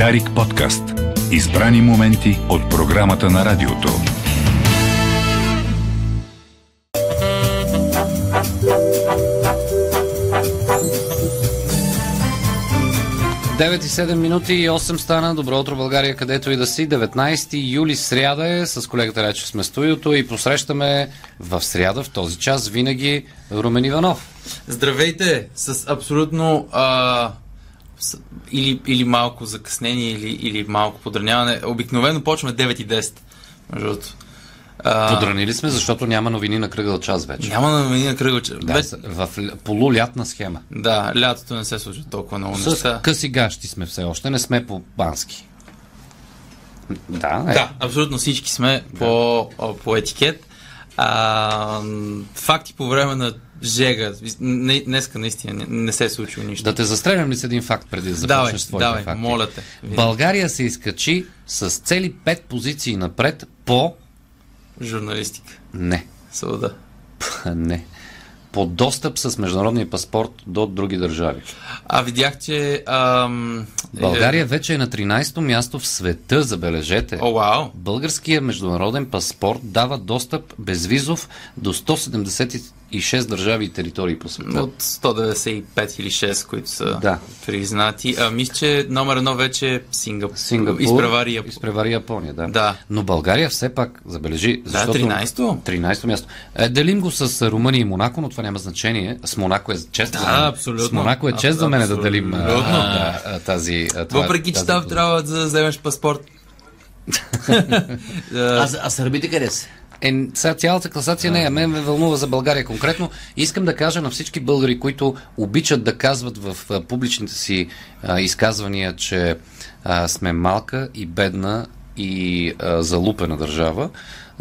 Дарик подкаст. Избрани моменти от програмата на радиото. Девет и 7 минути и 8 стана. Добро утро, България, където и да си. 19 юли сряда е. С колегата Рече сме студиото и посрещаме в сряда, в този час, винаги Румен Иванов. Здравейте! С абсолютно а, или, или малко закъснение, или, или малко подраняване. Обикновено почваме 9 и 10. Между Подранили сме, защото няма новини на кръгъл час вече. Няма новини на кръгъл. Да, Бе, с- в полулятна схема. да, лятото не се случва толкова много С неща. къси гащи сме все още, не сме по бански. Да, е. Да, абсолютно всички сме по, а, по етикет. А, факти по време на жега. Не, днеска наистина не, не се е случило нищо. Да те застрелям ли с един факт преди да започнеш твоите давай, факти? моля те. България се изкачи с цели 5 позиции напред по... Журналистика. Не. Съда. Не. По достъп с международния паспорт до други държави. А видях, че... Ам, България вече е на 13-то място в света, забележете. Е, о, вау! Българският международен паспорт дава достъп безвизов до 176 държави и територии по света. От 195 или 6, които са Да. признати. А, мисля, че номер едно вече е Сингапур. Сингапур Изпревари Япон- изпревари Япония, да. Да. Но България все пак, забележи, защото... 13-то. 13-то място. Е, делим го с Румъния и Монако, но това няма значение. С Монако е чест Да, за мен. абсолютно. С Монако е чест за мен да делим а, Абсолютно. а, а, тази... А, това, Въпреки, че там трябва да вземеш паспорт. А, а сърбите къде са? Е, сега цялата класация не е. Мен ме вълнува за България конкретно. Искам да кажа на всички българи, които обичат да казват в публичните си а, изказвания, че а, сме малка и бедна и а, залупена държава,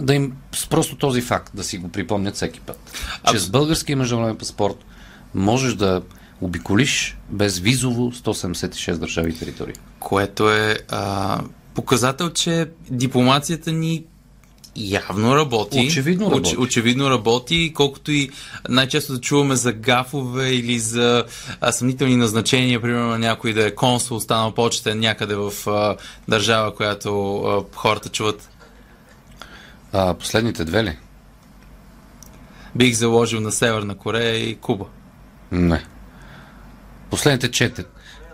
да им с просто този факт да си го припомнят всеки път. Че Абс- с български международен паспорт можеш да обиколиш без визово 176 държави и територии. Което е а, показател, че дипломацията ни явно работи. Очевидно работи. очевидно работи, колкото и най-често да чуваме за гафове или за а, съмнителни назначения, примерно някой да е консул, станал почетен някъде в а, държава, която а, хората чуват. А, последните две ли? Бих заложил на Северна Корея и Куба. Не. Последните четири.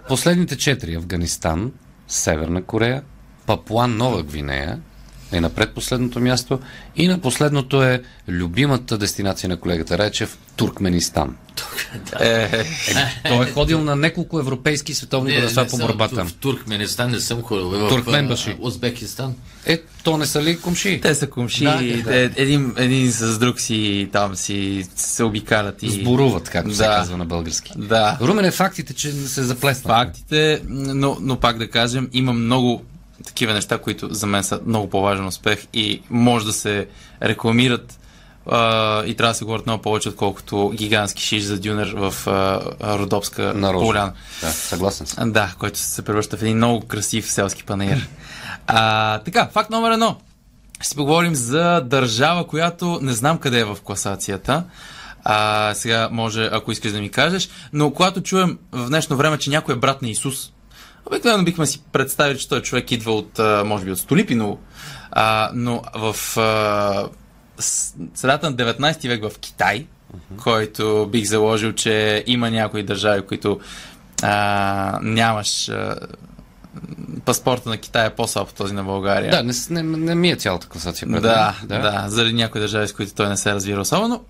Последните четири Афганистан, Северна Корея, Папуа Нова Гвинея е на предпоследното място и на последното е любимата дестинация на колегата Речев Туркменистан. Е, Той е ходил на няколко европейски световни първенства по съм борба там. В Туркменистан не съм ходил. В, Туркменбаши. Узбекистан. Е, то не са ли комши? те са комши, Да, да, да. Един, един с друг си там си се обикалят и... Сборуват, както се Да. казва на български. Да. Румен е фактите, че се заплеснат. фактите, но, но пак да кажем, има много такива неща, които за мен са много по-важен успех и може да се рекламират а, и трябва да се говорят много повече, отколкото гигантски шиш за дюнер в а, Родопска поляна. Да, съгласен съм. Да, който се превръща в един много красив селски панаир. А, така, факт номер едно. Ще си поговорим за държава, която не знам къде е в класацията. А, сега може, ако искаш да ми кажеш, но когато чуем в днешно време, че някой е брат на Исус, обикновено бихме си представили, че той човек идва от, може би, от Столипиново, а, но в а, средата на 19 век в Китай, който бих заложил, че има някои държави, които а, нямаш а, паспорта на Китай е по-слаб от този на България. Да, не, не, не ми е цялата класация. пред Да, да, да, заради някои държави, с които той не се разбира особено.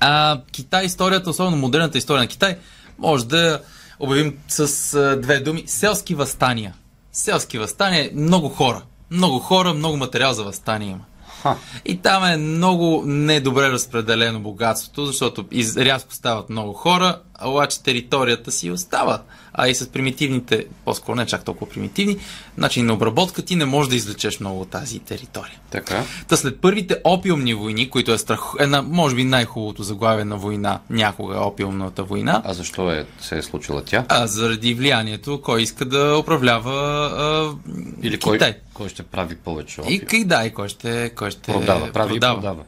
А, Китай, историята, особено модерната история на Китай, може да обявим с а, две думи. Селски възстания. Селски възстания, много хора. Много хора, много материал за възстание има. Ха. И там е много недобре разпределено богатството, защото из, рязко стават много хора, обаче територията си остава. А и с примитивните, по-скоро не чак толкова примитивни, начин на обработка ти не можеш да извлечеш много от тази територия. Така. Та след първите опиумни войни, които е страх... една, може би най-хубавото заглавие на война, някога опиумната война, А защо е, се е случила тя? а заради влиянието, кой иска да управлява а, Или кой, Китай. кой ще прави повече И опиум? кой да, и кой ще, кой ще Продава, прави и продава.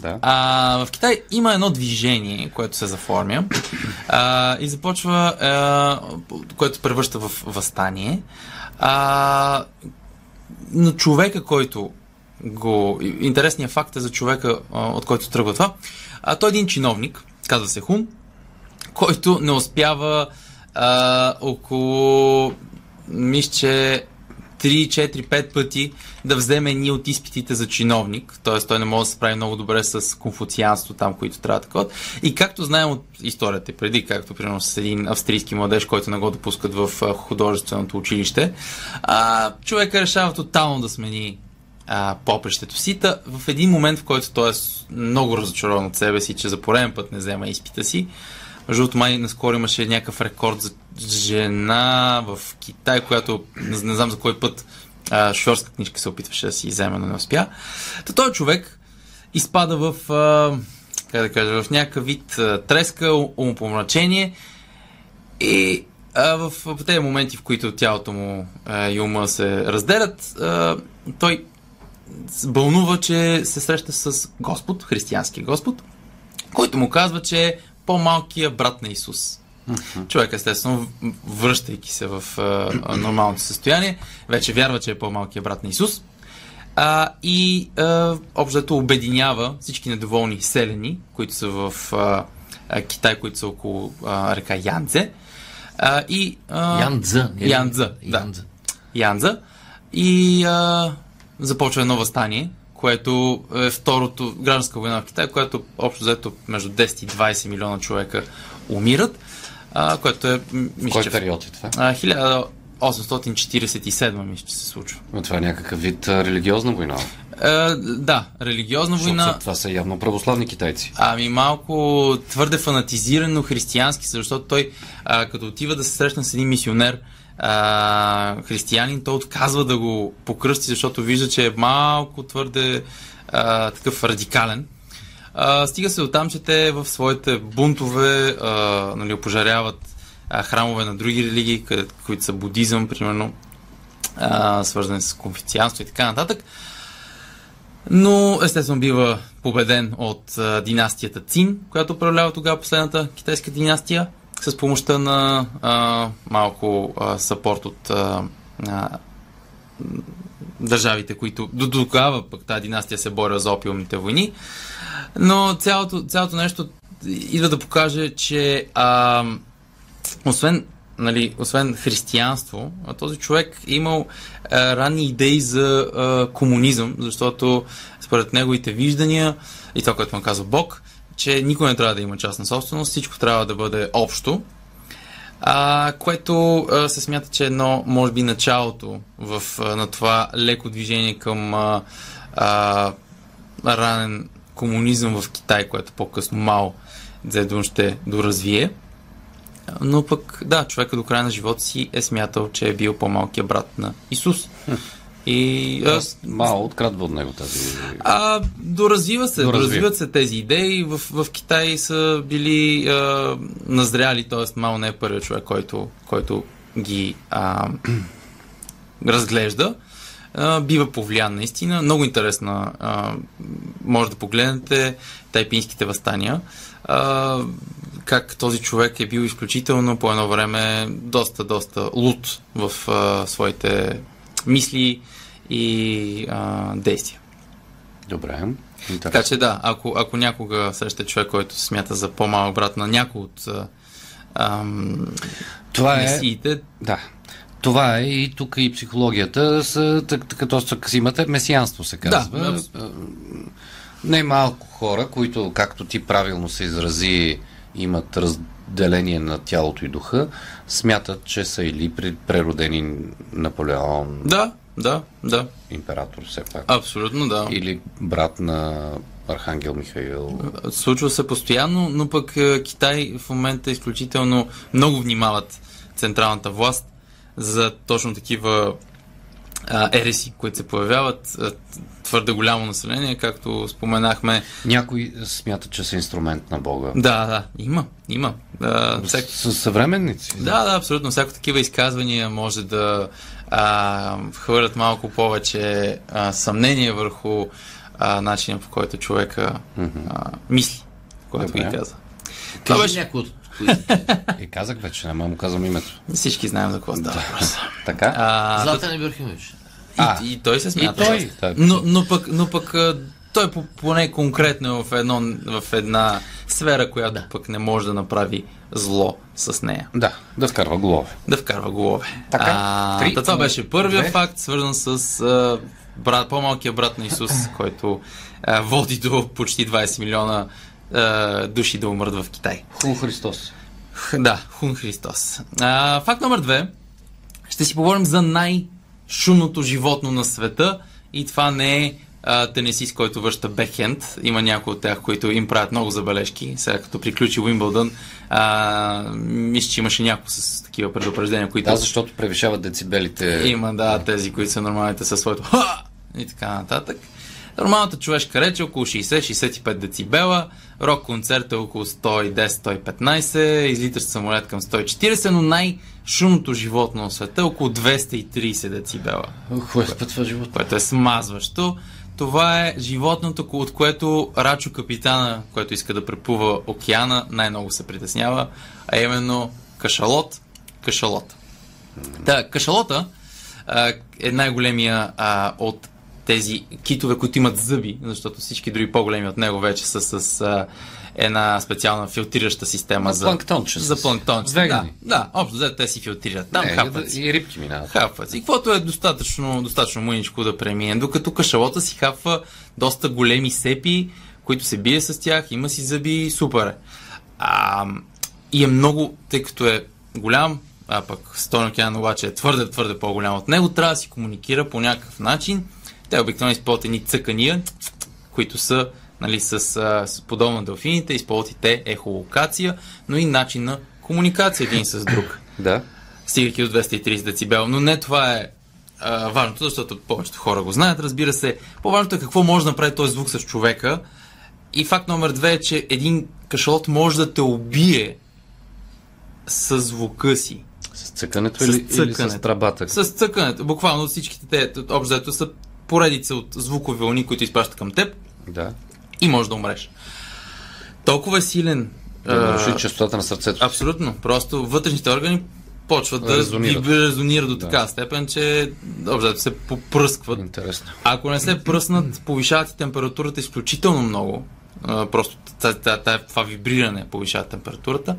Да. А, в Китай има едно движение, което се заформя а, и започва, а, което превръща в възстание. А, но човека, който го... Интересният факт е за човека, от който тръгва това. А, той е един чиновник, казва се Хун, който не успява а, около, мисля, че 3, 4, 5 пъти да вземе ни от изпитите за чиновник. Т.е. той не може да се справи много добре с конфуцианство там, които трябва да код. И както знаем от историята преди, както примерно с един австрийски младеж, който не го допускат в художественото училище, а, човека решава тотално да смени а, попрещето си. Та, в един момент, в който той е много разочарован от себе си, че за пореден път не взема изпита си, между другото, май наскоро имаше някакъв рекорд за жена в Китай, която не, знам за кой път шофьорска книжка се опитваше да си вземе, но не успя. Та този човек изпада в, а, как да кажа, в някакъв вид а, треска, умопомрачение и а, в, в тези моменти, в които тялото му а, и ума се разделят, а, той бълнува, че се среща с Господ, християнски Господ, който му казва, че по-малкият брат на Исус. Човек, естествено, връщайки се в а, нормалното състояние, вече вярва, че е по-малкият брат на Исус. А, и а, общото обединява всички недоволни селени, които са в а, Китай, които са около а, река Янце. А, и, а, Янза. Янза, да. Янза. Янза. И а, започва едно възстание, което е второто гражданска война в Китай, което общо взето между 10 и 20 милиона човека умират, а, което е, мисля, кой период е това? а, 1847, мисля, че се случва. Но това е някакъв вид а, религиозна война. А, да, религиозна Защото война. са- това са явно православни китайци. Ами малко твърде фанатизирано християнски, защото той а, като отива да се срещне с един мисионер а, християнин, той отказва да го покръсти, защото вижда, че е малко твърде а, такъв радикален. А, стига се до там, че те в своите бунтове а, нали, опожаряват а, храмове на други религии, къде, които са будизъм, примерно, а, свързани с конфицианство и така нататък. Но естествено бива победен от а, династията Цин, която управлява тогава последната китайска династия, с помощта на а, малко а, сапорт от а, а, държавите, които до тогава пък тази династия се боря за опиумните войни. Но цялото, цялото нещо идва да покаже, че а, освен, нали, освен християнство, този човек е имал а, ранни идеи за а, комунизъм, защото според неговите виждания и това, което му казва Бог, че никой не трябва да има частна собственост, всичко трябва да бъде общо, а, което а, се смята, че е едно, може би, началото в, а, на това леко движение към а, а, ранен комунизъм в Китай, което по-късно Мао Цзедун ще доразвие. Но пък, да, човека до края на живота си е смятал, че е бил по-малкият брат на Исус. И Аз малко открадва от него тази... а, доразвива се, Доразвива. доразвиват се тези идеи. В, в Китай са били а, назряли, т.е. Мао не е първият човек, който, който ги а, разглежда. А, бива повлиян наистина. Много интересна. А, може да погледнете тайпинските възстания. А, как този човек е бил изключително по едно време доста, доста луд в а, своите мисли и а, действия. Добре. Така Интересно. че да, ако, ако някога срещате човек, който се смята за по-малък брат на някой от ам, Това е... месиите, Да. Това е и тук и психологията, са, така, като имате месианство се казва. Да, Да, не малко хора, които, както ти правилно се изрази, имат разделение на тялото и духа, смятат, че са или преродени Наполеон, да, да, да, император все пак, абсолютно да. или брат на Архангел Михаил. Случва се постоянно, но пък е, Китай в момента изключително много внимават централната власт за точно такива а, ереси, които се появяват. А, твърде голямо население, както споменахме. Някои смятат, че са инструмент на Бога. Да, да, има, има. А, всек... С, с съвременници. Да, да, абсолютно. Всяко такива изказвания може да а, хвърлят малко повече а, съмнение върху а, начина по който човека а, мисли, който ги Добре. каза. Това беше... някой от. И казах вече, няма му казвам името. Всички знаем за какво става въпрос. Така? А, Златан Ибрахимович. А, и, и той се смята. и той. Да. Но, но пък, но пък той по- поне конкретно е в, едно, в една сфера, която Да. пък не може да направи зло с нея. Да, да вкарва голове. Да вкарва голове. Така. А, Три, та това беше първия две. факт, свързан с а, брат, по-малкия брат на Исус, който а, води до почти 20 милиона а, души да умрат в Китай. Хун Христос. Да, Хун Христос. А, факт номер две. Ще си поговорим за най-шумното животно на света и това не е а, тенисист, който връща бекхенд. Има някои от тях, които им правят много забележки. Сега като приключи Уимбълдън, а, мисля, че имаше някои с такива предупреждения, които Да, защото превишават децибелите. има, да, тези, които са нормалните със своето ха! и така нататък. Нормалната човешка реч е около 60-65 децибела, рок концерт е около 110-115, излиташ самолет към 140, но най-шумното животно на света е около 230 децибела, Кое спътва живота? което е смазващо. Това е животното, от което Рачо капитана, който иска да преплува океана, най-много се притеснява, а именно кашалот. Кашалот. Та, кашалота а, е най-големия а, от тези китове, които имат зъби, защото всички други по-големи от него вече са с а, една специална филтрираща система за планктонче За с- планктонче. Да, да, общо взето те си филтрират. Там Не, хапват си. и рибки минават. Хапват си. Каквото е достатъчно, достатъчно мъничко да премине. Докато кашалота си хапва доста големи сепи, които се бие с тях, има си зъби, супер е. А, и е много, тъй като е голям, а пък Стон океан обаче е твърде, твърде по-голям от него, трябва да си комуникира по някакъв начин. Те обикновено използват едни цъкания, които са нали, с, с подобно делфините, използват и те ехолокация, но и начин на комуникация един с друг Да. стигайки до 230 децибел. Но не това е а, важното, защото повечето хора го знаят, разбира се. По-важното е какво може да направи този звук с човека. И факт номер две е, че един кашалот може да те убие с звука си. С цъкането С или, или цъкането. с трабата? С цъкането. Буквално всичките те, общо са поредица от звукови вълни, които изпращат към теб Да. И можеш да умреш. Толкова е силен. Да наруши частотата на сърцето. Абсолютно. Просто вътрешните органи почват да Резонират. до Да. така степен, че обзето се попръскват. Интересно. Ако не се пръснат, повишават и температурата изключително много. А, просто та- това вибриране повишава температурата.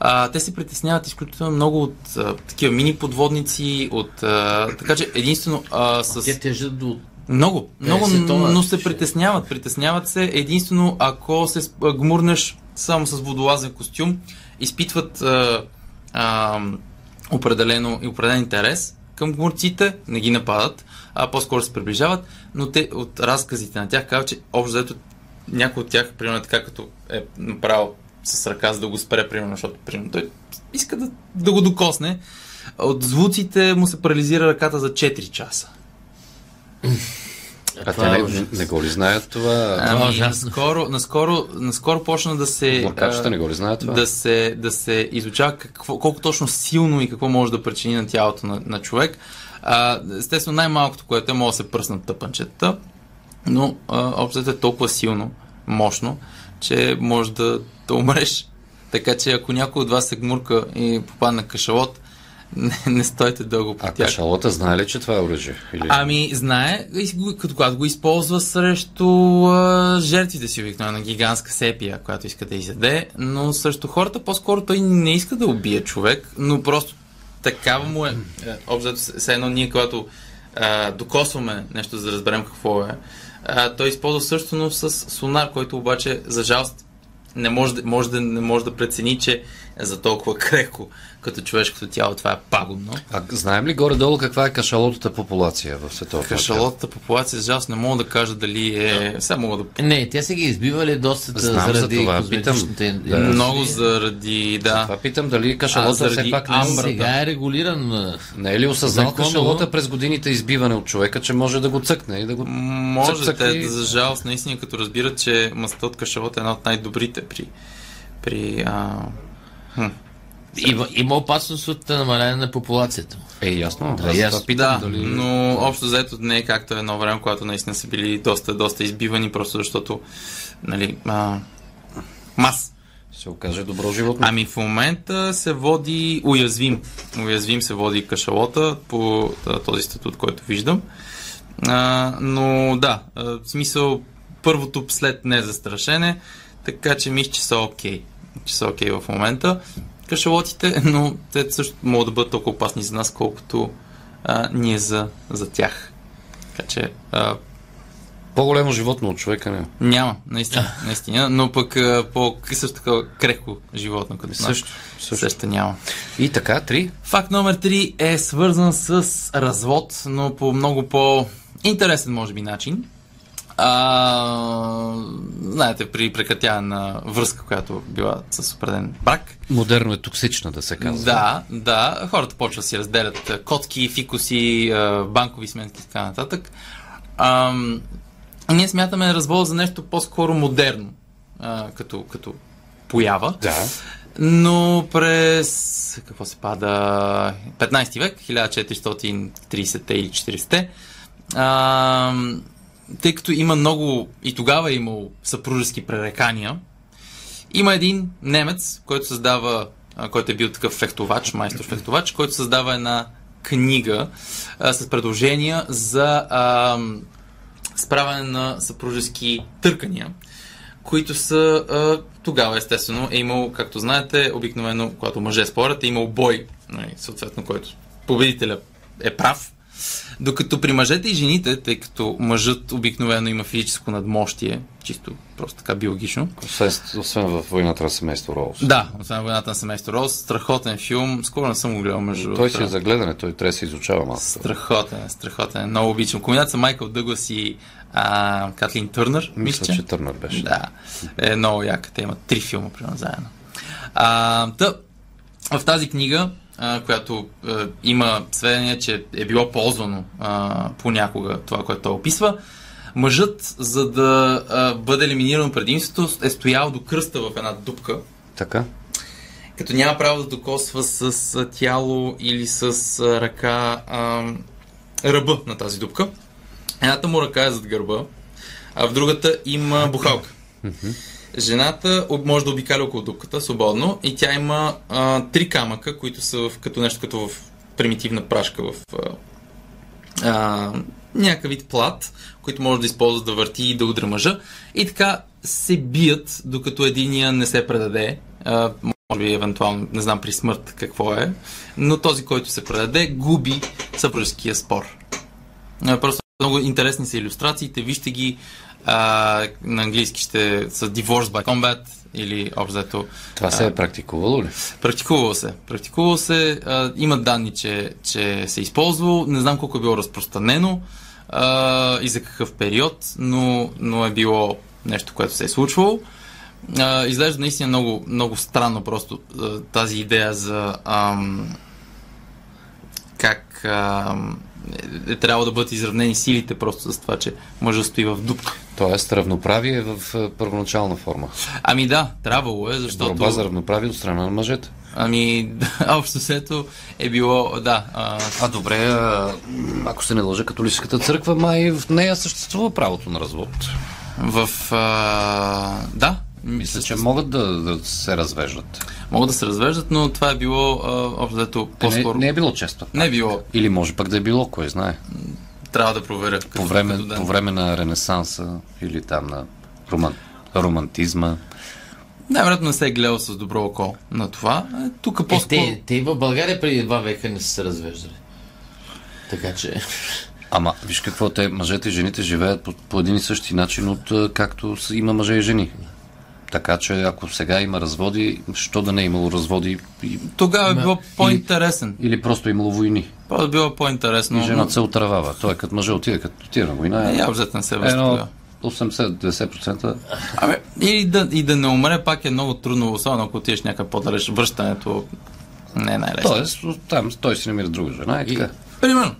А, те се притесняват изключително много от а, такива мини подводници, от, а, така че единствено а, с... Те тежат до... Много, много, 50 тона. но се притесняват. Притесняват се единствено ако се гмурнеш само с водолазен костюм, изпитват а, а, определено определен интерес към гмурците, не ги нападат, а по-скоро се приближават, но те от разказите на тях казват, че общо взето някой от тях, примерно така като е направил с ръка, за да го спре, примерно, защото примерно, той иска да, да го докосне, от звуците му се парализира ръката за 4 часа. А те е не, ужасно. не го ли знаят това? Това е Ами, наскоро, наскоро, наскоро почна да се... Млакачета а, не го ли знаят това? да се, да се изучава какво, колко точно силно и какво може да причини на тялото на, на човек. А, естествено, най-малкото, което е, може да се пръснат тъпанчета, но общото е толкова силно, мощно, че може да, да умреш. Така че ако някой от вас се гмурка и попадне на кашалот, не, не стойте дълго по А тях. кашалота знае ли, че това е оръжие? Или... Ами, знае, като когато го използва срещу а, жертвите си, обикновено гигантска сепия, която иска да изяде, но срещу хората по-скоро той не иска да убие човек, но просто такава му е. е, Общо, все едно ние, когато а, докосваме нещо, за да разберем какво е, а, той използва също, но с сонар, който обаче, за жалост, не може, да- може, да, не може да прецени, че е за толкова крехко като човешкото тяло това е пагубно. А знаем ли горе-долу каква е кашалотата популация в световната? Кашалотата популация, за жалост, не мога да кажа дали е... Сега мога да... Не, те са ги избивали доста Знам за заради това, козметичните питам. Да. Много заради... Да. Това питам дали кашалота заради все пак не, амбра. Сега е регулиран. не е ли осъзнал Законово. кашалота през годините избиване от човека, че може да го цъкне и да го... Може Цък-цък те, и- за жалост, наистина, като разбират, че мъстта от кашалот е една от най-добрите при... при а... хм, Има, има опасност от намаляне на популацията. Е, ясно. Да, Аз ясно. питам Да, дали... но общо заето не е както едно време, когато наистина са били доста, доста избивани, просто защото, нали, а, мас. се окаже добро животно. Ами в момента се води уязвим. Уязвим се води кашалота по този статут, който виждам. А, но да, в смисъл първото след незастрашене, така че мисля, че са окей. Че са окей в момента. Кашалотите, но те също могат да бъдат толкова опасни за нас, колкото а, ние за, за тях. Така че а, По-големо животно от човека не. няма, наистина, наистина, но пък по също така крехко животно, като нас. Също, също. Също няма. И така, три. Факт номер 3 е свързан с развод, но по много по-интересен, може би, начин. А, знаете, при прекратяване на връзка, която била с определен брак, Модерно е токсична, да се казва. да, да, хората почват да си разделят котки, фикуси, банкови сметки и така нататък. А, ние смятаме развода за нещо по-скоро модерно, а, като, като поява. Да. Но през, какво се пада, 15 век, 1430-те или 40-те, а, тъй като има много, и тогава е имало съпружески пререкания, има един немец, който създава, който е бил такъв фехтовач, майстор фехтовач, който създава една книга а, с предложения за а, справяне на съпружески търкания които са а, тогава, естествено, е имал, както знаете, обикновено, когато мъже спорят, е имал бой, нали, съответно, който победителя е прав. Докато при мъжете и жените, тъй като мъжът обикновено има физическо надмощие, чисто просто така биологично. Освен, освен в войната на семейство Роуз. Да, освен войната на семейство Роуз, страхотен филм, скоро не съм го гледал между Той си е за гледане, той трябва да се изучава малко. Страхотен, страхотен, много обичам. Комбинация Майкъл Дъглас и а, Катлин Търнър, Мисля, че Търнър беше. Да, е много яка. Те имат три филма, примерно, заедно. А, та, в тази книга, а, която а, има сведения, че е било ползвано а, понякога това, което той описва, мъжът, за да а, бъде елиминирано предимството, е стоял до кръста в една дупка, Така. като няма право да докосва с а, тяло или с а, ръка а, ръба на тази дупка. Едната му ръка е зад гърба, а в другата има бухалка. Жената може да обикаля около дупката свободно и тя има а, три камъка, които са в, като нещо като в примитивна прашка в а, някакъв вид плат, които може да използва да върти и да удря мъжа. И така се бият, докато единия не се предаде. А, може би евентуално, не знам при смърт какво е, но този, който се предаде, губи съпружеския спор. А, Просто много интересни са иллюстрациите, вижте ги. А, на английски ще са Divorce by Combat или общо Това се е практикувало ли? Практикувало се. Практикувало се. А, има данни, че, че се е използвало. Не знам колко е било разпространено а, и за какъв период, но, но е било нещо, което се е случвало. А, изглежда наистина много, много странно просто а, тази идея за ам, как ам, е, е трябвало да бъдат изравнени силите просто с това, че мъжът стои в дупка. Тоест, равноправие в а, първоначална форма. Ами да, трябвало е, защото... Борба за равноправие от страна на мъжете. Ами, общо сето е било, да, а, А добре, а, ако се не лъжа, католическата църква, май в нея съществува правото на развод. в... А, да, Мисля, че могат да, да се развеждат. могат да се развеждат, но това е било, а, общо взето, Не, по-скоро... не е било често. не е било. Или може пък да е било, кой знае. Трябва да проверя. По време, като по време на Ренесанса или там на роман, романтизма. Най-вероятно не се е гледал с добро око на това. Е, Тук Е, по-скоро... те, те и в България преди два века не са се развеждали. Така че... Ама, виж какво, те, мъжете и жените живеят по, по един и същи начин, от както има мъже и жени. Така че, ако сега има разводи, що да не е имало разводи и- Тогава е било по-интересен. или просто е имало войни. По- било по-интересно. И жената се отравава. Той е като мъже отиде, като отиде на война. Е, я взете не се връща едно тогава. 80-90% Абе, и да, и да не умре пак е много трудно, особено ако отидеш някъде по-далеч. Връщането не е най-лесно. Тоест, там той си намира друга жена и И, така. Примерно.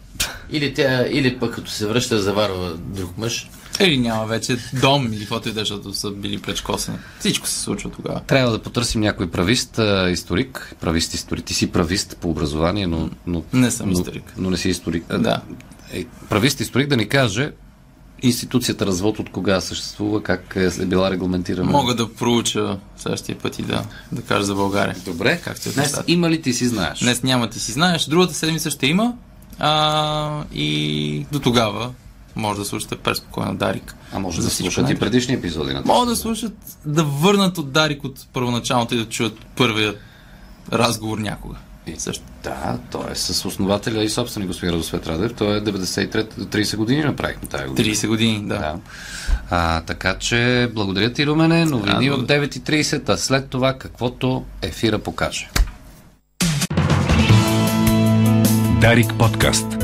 или, тя, или пък като се връща, заварва друг мъж. Или няма вече дом или каквото и да, е, защото са били пречкосени. Всичко се случва тогава. Трябва да потърсим някой правист, а, историк. Правист, историк. Ти си правист по образование, но... но Не съм но, историк. Но не си историк. А, Да. Е, правист, историк да ни каже институцията развод от кога съществува, как е е била регламентирана. Мога да проуча следващия път и да, да кажа за България. Добре. Както е Днес нещата. има ли ти си знаеш? Днес няма ти си знаеш. Другата седмица ще има. А, и до тогава може да слушате преспокойно Дарик. А може да слушат и предишни епизоди на Могат да слушат, да върнат от Дарик от първоначалното и да чуят първия разговор някога. И- Също. Да, той е с основателя и собственик господин Радосвет Радев. Той е 93 30 години направихме тази година. 30 години, да. Да. А, така че благодаря ти, Румене. Новини Да, в 9.30, а след това каквото ефира покаже. Дарик подкаст.